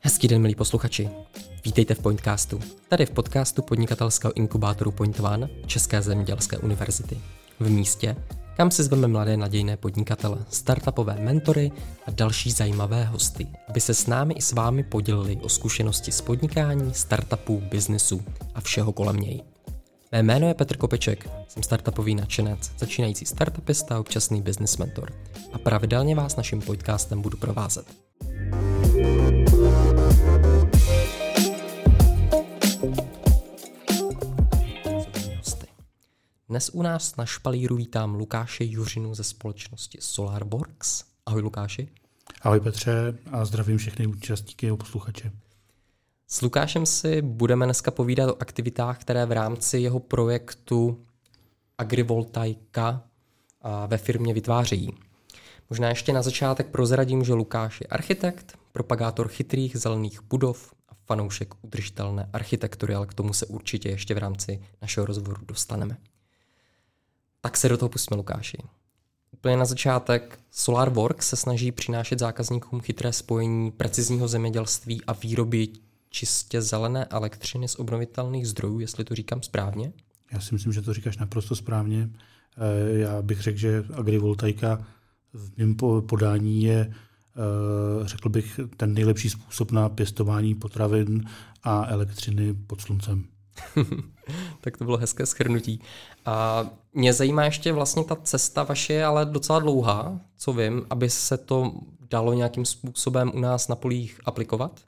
Hezký den, milí posluchači. Vítejte v Pointcastu. Tady v podcastu podnikatelského inkubátoru Point One České zemědělské univerzity. V místě, kam si zveme mladé nadějné podnikatele, startupové mentory a další zajímavé hosty, aby se s námi i s vámi podělili o zkušenosti z podnikání, startupů, biznesu a všeho kolem něj. Mé jméno je Petr Kopeček, jsem startupový nadšenec, začínající startupista a občasný business mentor a pravidelně vás naším podcastem budu provázet. Dnes u nás na špalíru vítám Lukáše Juřinu ze společnosti SolarWorks. Ahoj Lukáši. Ahoj Petře a zdravím všechny účastníky a posluchače. S Lukášem si budeme dneska povídat o aktivitách, které v rámci jeho projektu Agrivoltaika ve firmě vytvářejí. Možná ještě na začátek prozradím, že Lukáš je architekt, propagátor chytrých zelených budov a fanoušek udržitelné architektury, ale k tomu se určitě ještě v rámci našeho rozhovoru dostaneme. Tak se do toho pustíme, Lukáši. Úplně na začátek SolarWorks se snaží přinášet zákazníkům chytré spojení precizního zemědělství a výroby čistě zelené elektřiny z obnovitelných zdrojů, jestli to říkám správně? Já si myslím, že to říkáš naprosto správně. Eh, já bych řekl, že agrivoltaika v mém podání je, eh, řekl bych, ten nejlepší způsob na pěstování potravin a elektřiny pod sluncem. tak to bylo hezké schrnutí. A mě zajímá ještě vlastně ta cesta vaše je ale docela dlouhá, co vím, aby se to dalo nějakým způsobem u nás na polích aplikovat.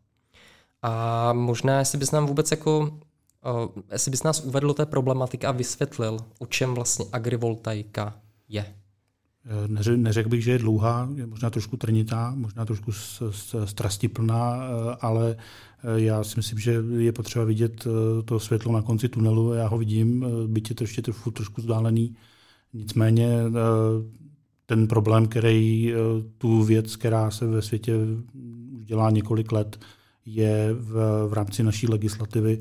A možná, jestli bys nám vůbec jako, uh, jestli bys nás uvedl té problematiky a vysvětlil, o čem vlastně agrivoltaika je. Eh, neřekl bych, že je dlouhá, je možná trošku trnitá, možná trošku strastiplná, eh, ale eh, já si myslím, že je potřeba vidět to světlo na konci tunelu. Já ho vidím, byť je to ještě trošku, trošku vzdálený. Nicméně ten problém, který tu věc, která se ve světě už dělá několik let, je v, v rámci naší legislativy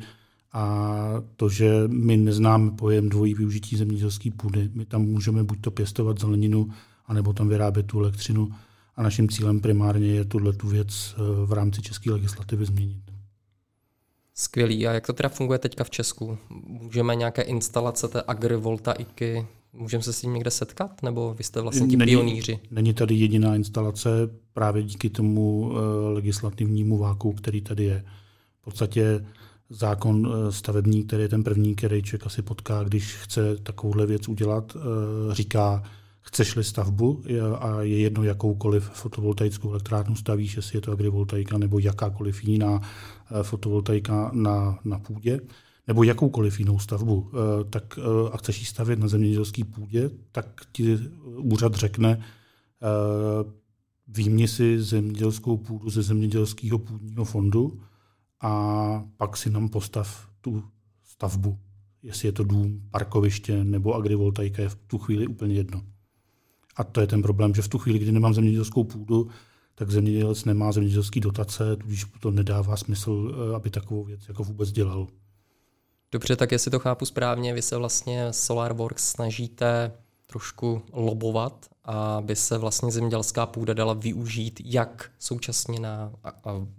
a to, že my neznáme pojem dvojí využití zemědělské půdy. My tam můžeme buď to pěstovat zeleninu, anebo tam vyrábět tu elektřinu. A naším cílem primárně je tuhle tu věc eh, v rámci české legislativy změnit. Skvělý. A jak to teda funguje teďka v Česku? Můžeme nějaké instalace té agrivoltaiky, můžeme se s tím někde setkat? Nebo vy jste vlastně ti pionýři? Není tady jediná instalace právě díky tomu uh, legislativnímu váku, který tady je. V podstatě zákon eh, stavební, který je ten první, který člověk asi potká, když chce takovouhle věc udělat, eh, říká, chceš-li stavbu a je jedno jakoukoliv fotovoltaickou elektrárnu stavíš, jestli je to agrivoltaika nebo jakákoliv jiná eh, fotovoltaika na, na půdě, nebo jakoukoliv jinou stavbu, tak a chceš ji stavět na zemědělské půdě, tak ti úřad řekne, výjmi si zemědělskou půdu ze zemědělského půdního fondu, a pak si nám postav tu stavbu. Jestli je to dům, parkoviště nebo agrivoltaika, je v tu chvíli úplně jedno. A to je ten problém, že v tu chvíli, kdy nemám zemědělskou půdu, tak zemědělec nemá zemědělský dotace, tudíž to nedává smysl, eh, aby takovou věc jako vůbec dělal. Dobře, tak jestli to chápu správně, vy se vlastně SolarWorks snažíte trošku lobovat, aby se vlastně zemědělská půda dala využít jak současně na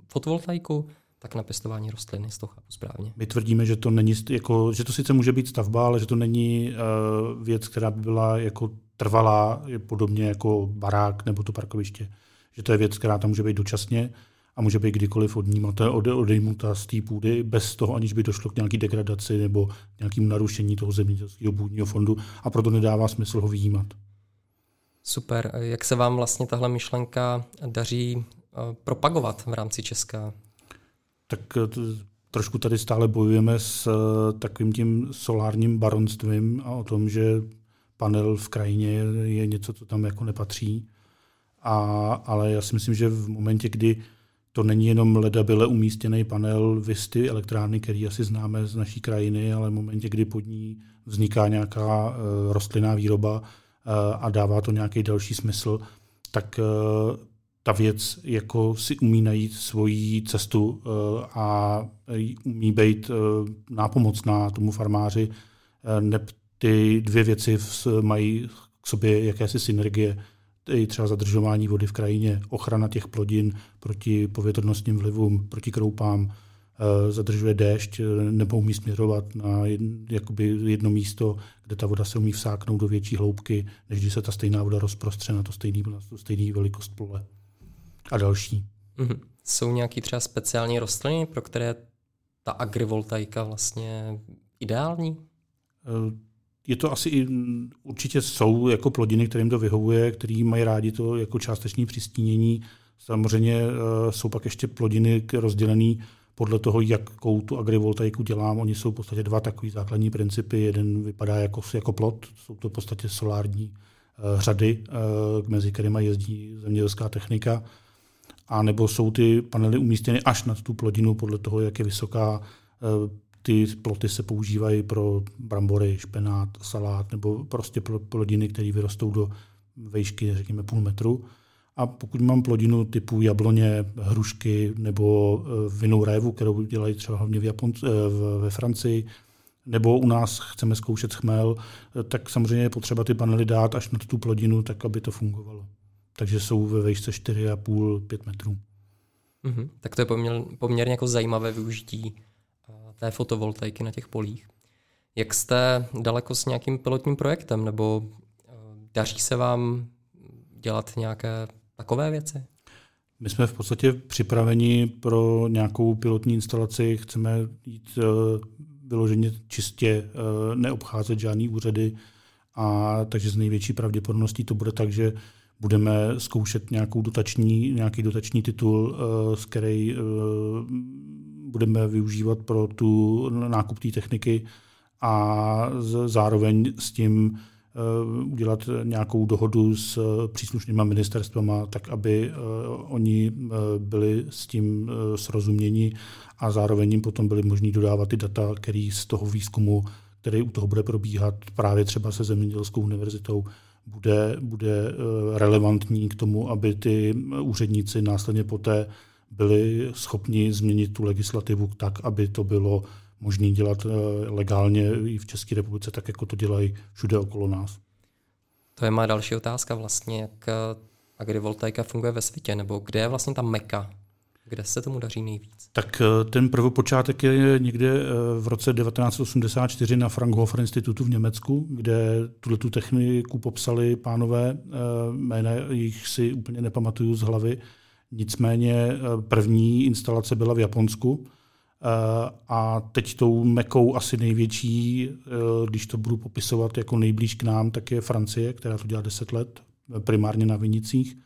fotovoltaiku, tak na pěstování rostlin, jestli to chápu správně. My tvrdíme, že to není, jako, že to sice může být stavba, ale že to není uh, věc, která by byla jako trvalá, podobně jako barák nebo to parkoviště. Že to je věc, která tam může být dočasně a může být kdykoliv odnímata, ode, odejmuta z té půdy, bez toho, aniž by došlo k nějaké degradaci nebo nějakým narušení toho zemědělského půdního fondu a proto nedává smysl ho vyjímat. Super. Jak se vám vlastně tahle myšlenka daří eh, propagovat v rámci Česka? tak eh, trošku tady stále bojujeme s eh, takovým tím solárním baronstvím a o tom, že panel v krajině je něco, co tam jako nepatří. A, ale já si myslím, že v momentě, kdy to není jenom ledabile umístěný panel Visty elektrárny, který asi známe z naší krajiny, ale v momentě, kdy pod ní vzniká nějaká uh, rostlinná výroba uh, a dává to nějaký další smysl, tak uh, ta věc jako si umí najít svoji cestu eh, a umí být eh, nápomocná tomu farmáři. Eh, ne, ty dvě věci mají k sobě jakési synergie, i třeba zadržování vody v krajině, ochrana těch plodin proti povětrnostním vlivům, proti kroupám, Eh, zadržuje déšť, eh, nebo umí směrovat na jakoby jedno místo, kde ta voda se umí vsáknout do větší hloubky, než když se ta stejná voda rozprostře na to stejný, na to stejný velikost pole. A další. Mm-hmm. Jsou nějaký třeba speciální rostliny, pro které ta agrivoltaika vlastně ideální? Eh, je to asi i, určitě jsou jako plodiny, kterým to vyhovuje, který mají rádi to jako částečné přistínění. Samozřejmě jsou pak ještě plodiny rozdělené podle toho, jakou tu agrivoltaiku dělám, oni jsou v podstatě dva takové základní principy. Jeden vypadá jako, jako plot, jsou to v podstatě solární uh, řady, uh, mezi kterými jezdí zemědělská technika, a nebo jsou ty panely umístěny až nad tu plodinu podle toho, jak je vysoká. Ty ploty se používají pro brambory, špenát, salát nebo prostě pro plodiny, které vyrostou do vejšky, řekněme, půl metru. A pokud mám plodinu typu jabloně, hrušky nebo e, vinou révu, kterou dělají třeba hlavně v Japonc- e, ve Francii, nebo u nás chceme zkoušet chmel, e, tak samozřejmě je potřeba ty panely dát až na tu plodinu, tak aby to fungovalo. Takže jsou ve výšce 4,5-5 metrů. Mm-hmm. Tak to je poměr, poměrně jako zajímavé využití té fotovoltaiky na těch polích. Jak jste daleko s nějakým pilotním projektem, nebo daří se vám dělat nějaké takové věci? My jsme v podstatě připraveni pro nějakou pilotní instalaci, chceme jít uh, vyloženě čistě, uh, neobcházet žádný úřady, a takže z největší pravděpodobností to bude tak, že budeme zkoušet nějakou dotační, nějaký dotační titul, z který budeme využívat pro tu nákup té techniky a zároveň s tím Eh, udělat nějakou dohodu s příslušnýma ministerstvama, tak aby eh, oni eh, byli s tím srozuměni a zároveň jim potom byly možný dodávat ty data, který z toho výzkumu, který u toho bude probíhat právě třeba se Zemědělskou univerzitou, bude, bude relevantní k tomu, aby ty úředníci následně poté byli schopni změnit tu legislativu tak, aby to bylo možný dělat eh, legálně i v České republice, tak jako to dělají všude okolo nás. To je má další otázka vlastně, jak eh, agrivoltaika funguje ve světě, nebo kde je vlastně ta meka, kde se tomu daří nejvíc? Tak eh, ten prvopočátek je někde v roce 1984 na Fraunhofer institutu v Německu, kde tuhle tu techniku popsali pánové, jména jich si úplně nepamatuju z hlavy, nicméně první instalace byla v Japonsku Eh, a teď tou mekou asi největší, eh, když to budu popisovat jako nejblíž k nám, tak je Francie, která to dělá 10 let, primárně na Vinicích.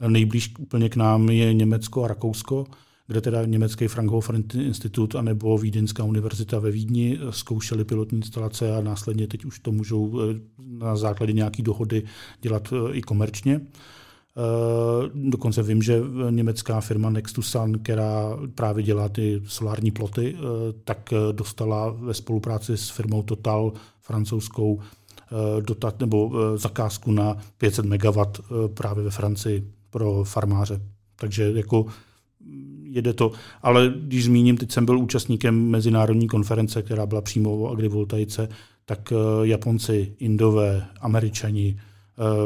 Eh, nejblíž úplně k nám je Německo a Rakousko, kde teda německý Fraunhofer institut a nebo Vídeňská univerzita ve Vídni zkoušeli pilotní instalace a následně teď už to můžou na základě nějaké dohody dělat i komerčně. Eh, dokonce vím, že německá firma Nextusan, která právě dělá ty solární ploty, eh, tak eh, dostala ve spolupráci s firmou Total francouzskou dotat nebo zakázku na 500 MW právě ve Francii pro farmáře. Takže jako jede to. Ale když zmíním, teď jsem byl účastníkem mezinárodní konference, která byla přímo o agrivoltaice, tak Japonci, Indové, Američani,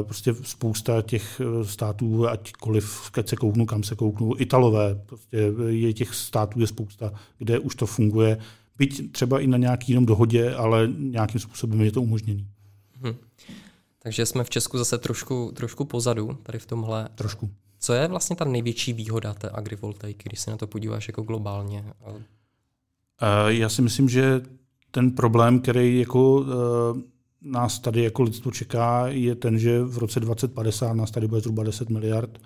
prostě spousta těch eh, států, aťkoliv keď se kouknu, kam se kouknu, Italové, prostě je těch států je spousta, kde už to funguje, byť třeba i na nějaký jenom dohodě, ale nějakým způsobem je to umožněné. Hmm. Takže jsme v Česku zase trošku, trošku pozadu tady v tomhle. Trošku. Co je vlastně ta největší výhoda té agrivoltaiky, když se na to podíváš jako globálně? Eh, já si myslím, že ten problém, který jako nás tady jako lidstvo čeká, je ten, že v roce 2050 nás tady bude zhruba 10 miliard.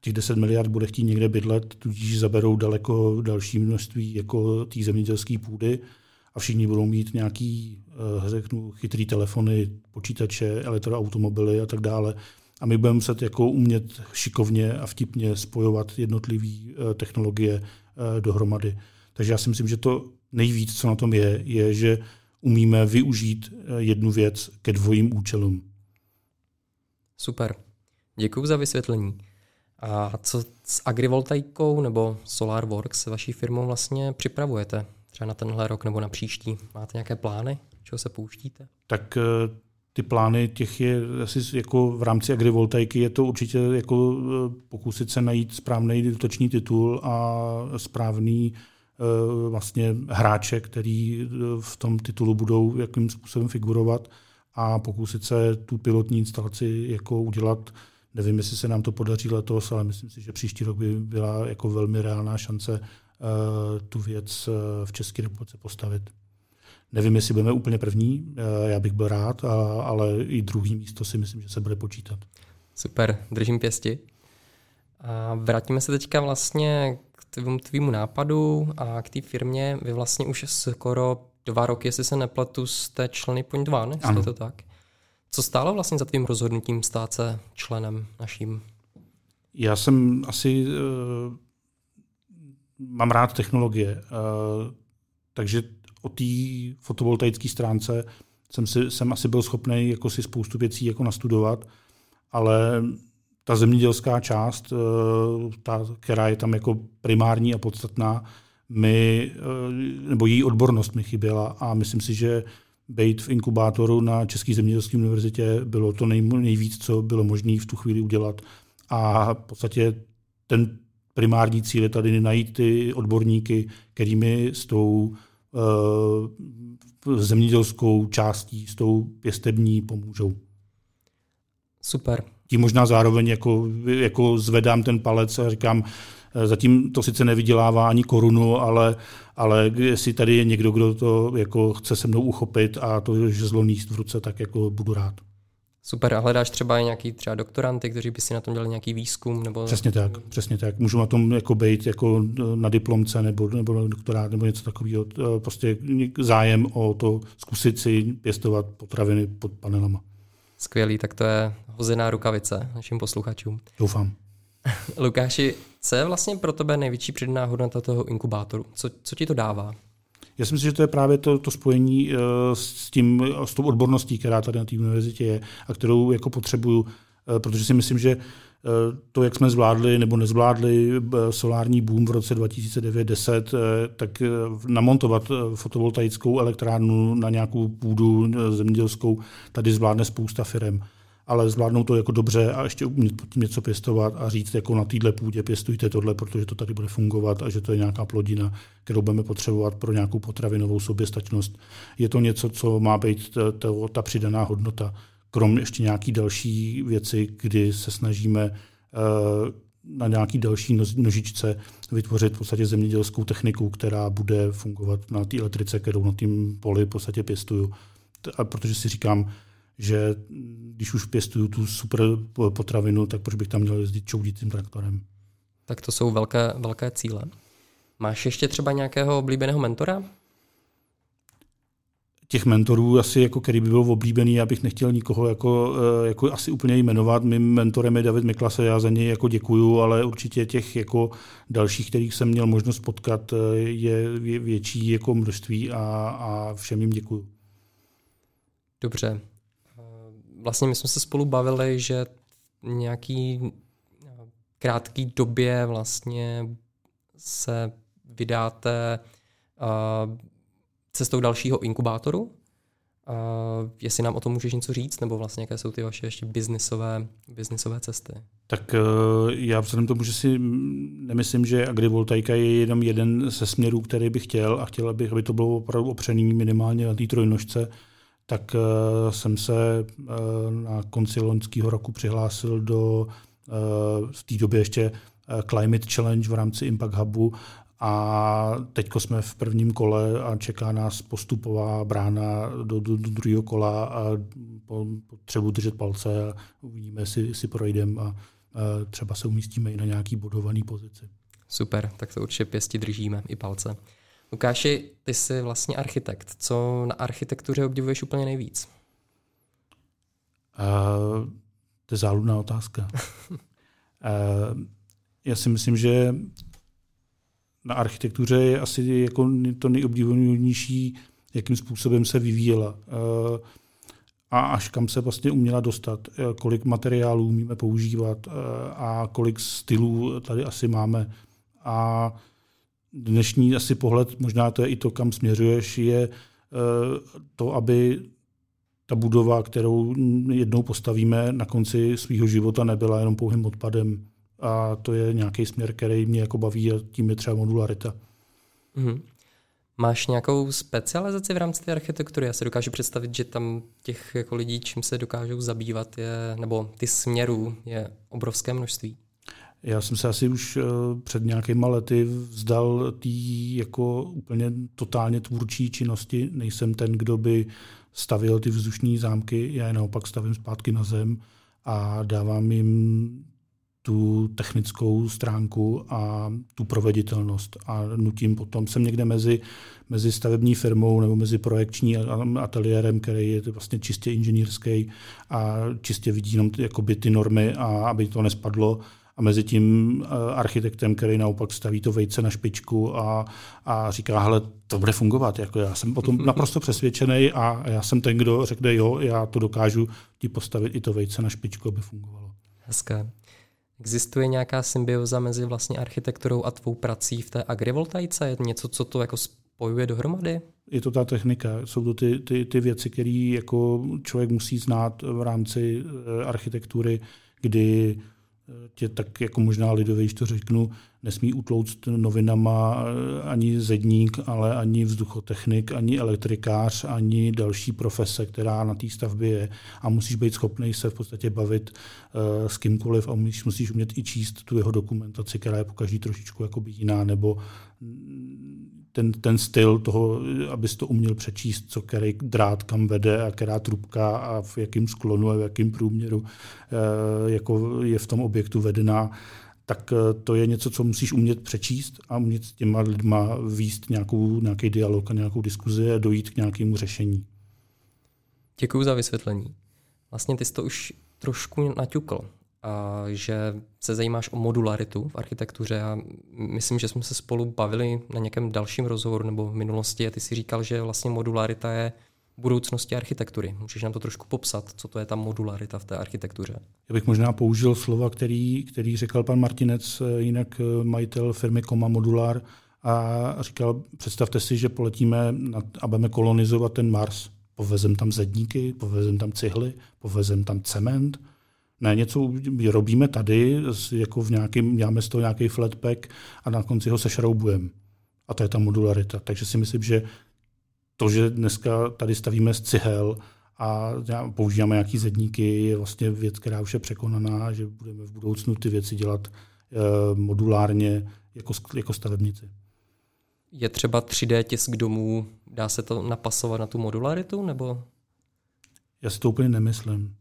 Těch 10 miliard bude chtít někde bydlet, tudíž zaberou daleko další množství jako té zemědělské půdy a všichni budou mít nějaký, eh, řeknu, chytrý telefony, počítače, elektroautomobily a tak dále. A my budeme muset jako umět šikovně a vtipně spojovat jednotlivé eh, technologie eh, dohromady. Takže já si myslím, že to nejvíc, co na tom je, je, že umíme využít eh, jednu věc ke dvojím účelům. Super. Děkuji za vysvětlení. A co s agrivoltaikou nebo SolarWorks se vaší firmou vlastně připravujete? Třeba na tenhle rok nebo na příští? Máte nějaké plány? čeho se pouštíte? Tak ty plány těch je asi jako v rámci agrivoltaiky je to určitě jako pokusit se najít správný dotační titul a správný vlastně hráče, který v tom titulu budou jakým způsobem figurovat a pokusit se tu pilotní instalaci jako udělat. Nevím, jestli se nám to podaří letos, ale myslím si, že příští rok by byla jako velmi reálná šance uh, tu věc v České republice postavit. Nevím, jestli budeme úplně první, já bych byl rád, ale i druhý místo si myslím, že se bude počítat. Super, držím pěsti. A vrátíme se teďka vlastně k tvýmu nápadu a k té firmě. Vy vlastně už skoro dva roky, jestli se nepletu, jste členy Point 2, ne? Ano. to tak? Co stálo vlastně za tvým rozhodnutím stát se členem naším? Já jsem asi uh, mám rád technologie, uh, takže o té fotovoltaické stránce jsem, si, jsem asi byl schopný jako si spoustu věcí jako nastudovat, ale ta zemědělská část, uh, ta, která je tam jako primární a podstatná, mi, eh, nebo její odbornost mi chyběla a myslím si, že být v inkubátoru na České zemědělské univerzitě bylo to nej, nejvíc, co bylo možné v tu chvíli udělat. A v podstatě ten primární cíl je tady najít ty odborníky, kterými s tou uh, zemědělskou částí, s tou pěstební pomůžou. Super. Tím možná zároveň jako, jako zvedám ten palec a říkám, Eh, zatím to sice nevydělává ani korunu, ale, ale jestli tady je někdo, kdo to jako chce se mnou uchopit a to žezlo níst v ruce, tak jako budu rád. Super, a hledáš třeba i nějaký třeba doktoranty, kteří by si na tom dělali nějaký výzkum? Nebo... Přesně tak, přesně tak. Můžu na tom jako být jako na diplomce nebo, nebo na doktorát nebo něco takového. Eh, prostě zájem o to zkusit si pěstovat potraviny pod panelama. Skvělý, tak to je hozená rukavice našim posluchačům. Doufám. Lukáši, co je vlastně pro tebe největší přidaná hodnota toho inkubátoru? Co, co ti to dává? Já si myslím, že to je právě to, to spojení uh, s, tím, s tou odborností, která tady na té univerzitě je a kterou jako potřebuju, uh, protože si myslím, že uh, to, jak jsme zvládli nebo nezvládli solární boom v roce 2009-10, tak namontovat fotovoltaickou elektrárnu na nějakou půdu zemědělskou tady zvládne spousta firm ale zvládnou to jako dobře a ještě umět pod tím něco pěstovat a říct jako na téhle půdě pěstujte tohle, protože to tady bude fungovat a že to je nějaká plodina, kterou budeme potřebovat pro nějakou potravinovou soběstačnost. Je to něco, co má být to, ta přidaná hodnota, krom ještě nějaký další věci, kdy se snažíme uh, na nějaký další nožičce vytvořit v podstatě zemědělskou techniku, která bude fungovat na té elektrice, kterou na tím poli v podstatě pěstuju. A protože si říkám, že když už pěstuju tu super potravinu, tak proč bych tam měl jezdit čouditým traktorem. Tak to jsou velké, velké cíle. Máš ještě třeba nějakého oblíbeného mentora? Těch mentorů asi, jako který by byl oblíbený, já bych nechtěl nikoho jako, eh, jako asi úplně jmenovat. Mým mentorem je David Miklase, já za něj jako děkuju, ale určitě těch jako dalších, kterých jsem měl možnost potkat, eh, je větší jako množství a, a všem jim děkuju. Dobře vlastně my jsme se spolu bavili, že nějaký eh, krátký době vlastně se vydáte uh, cestou dalšího inkubátoru. Uh, jestli nám o tom můžeš něco říct, nebo vlastně jaké jsou ty vaše ještě biznisové, biznisové cesty? Tak uh, já vzhledem tomu, že si nemyslím, že agrivoltaika je jenom jeden ze směrů, který bych chtěl a chtěl bych, aby to bylo opravdu opřený minimálně na té trojnožce, tak eh, jsem se eh, na konci loňského roku přihlásil do eh, v té době ještě Climate Challenge v rámci Impact Hubu a teď jsme v prvním kole a čeká nás postupová brána do, do, do druhého kola a potřebuji držet palce a uvidíme, jestli si projdeme a, a třeba se umístíme i na nějaký bodovaný pozici. Super, tak to určitě pěsti držíme i palce. Lukáši, ty jsi vlastně architekt. Co na architektuře obdivuješ úplně nejvíc? Uh, to je záludná otázka. uh, já si myslím, že na architektuře je asi jako to nejobdivunější, jakým způsobem se vyvíjela. Uh, a až kam se vlastně uměla dostat, kolik materiálů umíme používat a kolik stylů tady asi máme. A dnešní asi pohled, možná to je i to, kam směřuješ, je to, aby ta budova, kterou jednou postavíme na konci svého života, nebyla jenom pouhým odpadem. A to je nějaký směr, který mě jako baví a tím je třeba modularita. Mm-hmm. Máš nějakou specializaci v rámci té architektury? Já si dokážu představit, že tam těch jako lidí, čím se dokážou zabývat, je, nebo ty směrů je obrovské množství. Já jsem se asi už eh, před nějakýma lety vzdal té jako úplně totálně tvůrčí činnosti. Nejsem ten, kdo by stavil ty vzdušní zámky, já je naopak stavím zpátky na zem a dávám jim tu technickou stránku a tu proveditelnost a nutím potom, jsem někde mezi, mezi stavební firmou nebo mezi projekční ateliérem, který je vlastně čistě inženýrský a čistě vidí jenom jakoby ty normy a aby to nespadlo a mezi tím eh, architektem, který naopak staví to vejce na špičku a, a říká, hele, to bude fungovat. Jako já jsem o tom naprosto přesvědčený a já jsem ten, kdo řekne, jo, já to dokážu ti postavit i to vejce na špičku, aby fungovalo. Hezké. Existuje nějaká symbioza mezi vlastně architekturou a tvou prací v té agrivoltaice? Je to něco, co to jako spojuje dohromady? Je to ta technika, jsou to ty, ty, ty věci, které jako člověk musí znát v rámci eh, architektury, kdy tě tak jako možná lidově, když to řeknu, nesmí utlouct novinama ani zedník, ale ani vzduchotechnik, ani elektrikář, ani další profese, která na té stavbě je. A musíš být schopný se v podstatě bavit uh, s kýmkoliv a musíš, musíš umět i číst tu jeho dokumentaci, která je po každý trošičku jiná, nebo ten, ten styl toho, abys to uměl přečíst, co který drát kam vede a která trubka a v jakém sklonu a v jakém průměru eh, jako je v tom objektu vedená, tak eh, to je něco, co musíš umět přečíst a umět s těma lidma výst nějakou, nějaký dialog a nějakou diskuzi a dojít k nějakému řešení. Děkuji za vysvětlení. Vlastně ty jsi to už trošku naťukl a že se zajímáš o modularitu v architektuře a myslím, že jsme se spolu bavili na nějakém dalším rozhovoru nebo v minulosti a ty si říkal, že vlastně modularita je budoucnosti architektury. Můžeš nám to trošku popsat, co to je ta modularita v té architektuře? Já bych možná použil slova, který, který říkal pan Martinec, jinak majitel firmy Koma Modular, a říkal, představte si, že poletíme a budeme kolonizovat ten Mars. Povezem tam zedníky, povezem tam cihly, povezem tam cement, ne, něco robíme tady, jako v nějakým, děláme z toho nějaký flatpack a na konci ho sešroubujeme. A to je ta modularita. Takže si myslím, že to, že dneska tady stavíme z cihel a používáme nějaký zedníky, je vlastně věc, která už je překonaná, že budeme v budoucnu ty věci dělat eh, modulárně jako, jako stavebnici. Je třeba 3D tisk domů, dá se to napasovat na tu modularitu, nebo? Já si to úplně nemyslím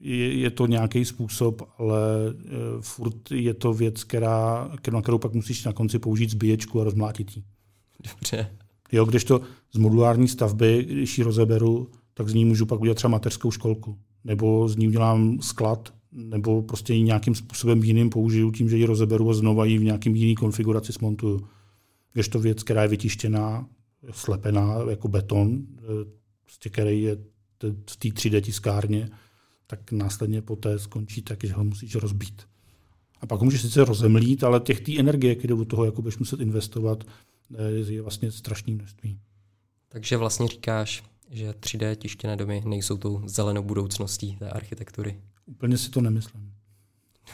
je, je to nějaký způsob, ale e, furt je to věc, která, na kterou pak musíš na konci použít zbíječku a rozmlátit ji. Dobře. Jo, když to z modulární stavby, když ji rozeberu, tak z ní můžu pak udělat třeba mateřskou školku. Nebo z ní udělám sklad, nebo prostě ji nějakým způsobem jiným použiju tím, že ji rozeberu a znova ji v nějakým jiný konfiguraci smontuju. Když to věc, která je vytištěná, slepená jako beton, prostě který je v té 3D tiskárně, tak následně poté skončí tak, že ho musíš rozbít. A pak ho můžeš sice rozemlít, ale těch té energie, které do toho jako budeš muset investovat, eh, je vlastně strašné množství. Takže vlastně říkáš, že 3D tištěné domy nejsou tou zelenou budoucností té architektury. Úplně si to nemyslím.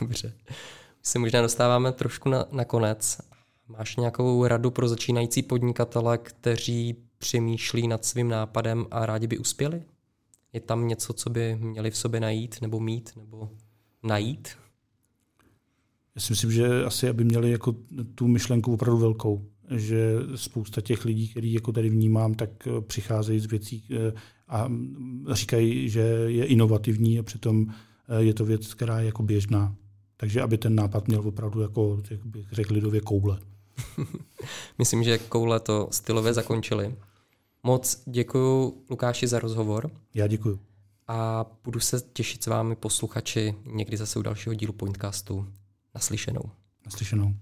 Dobře. My se možná dostáváme trošku na, na konec. Máš nějakou radu pro začínající podnikatele, kteří přemýšlí nad svým nápadem a rádi by uspěli? Je tam něco, co by měli v sobě najít nebo mít nebo najít? Já si myslím, že asi, aby měli jako tu myšlenku opravdu velkou, že spousta těch lidí, který jako tady vnímám, tak eh, přicházejí z věcí eh, a říkají, že je inovativní a přitom eh, je to věc, která je jako běžná. Takže aby ten nápad měl opravdu jako, jak bych řekl lidově, koule. Myslím, že koule to stylově zakončili. Moc děkuji Lukáši za rozhovor. Já děkuji. A budu se těšit s vámi posluchači někdy zase u dalšího dílu Pointcastu. Naslyšenou. Naslyšenou.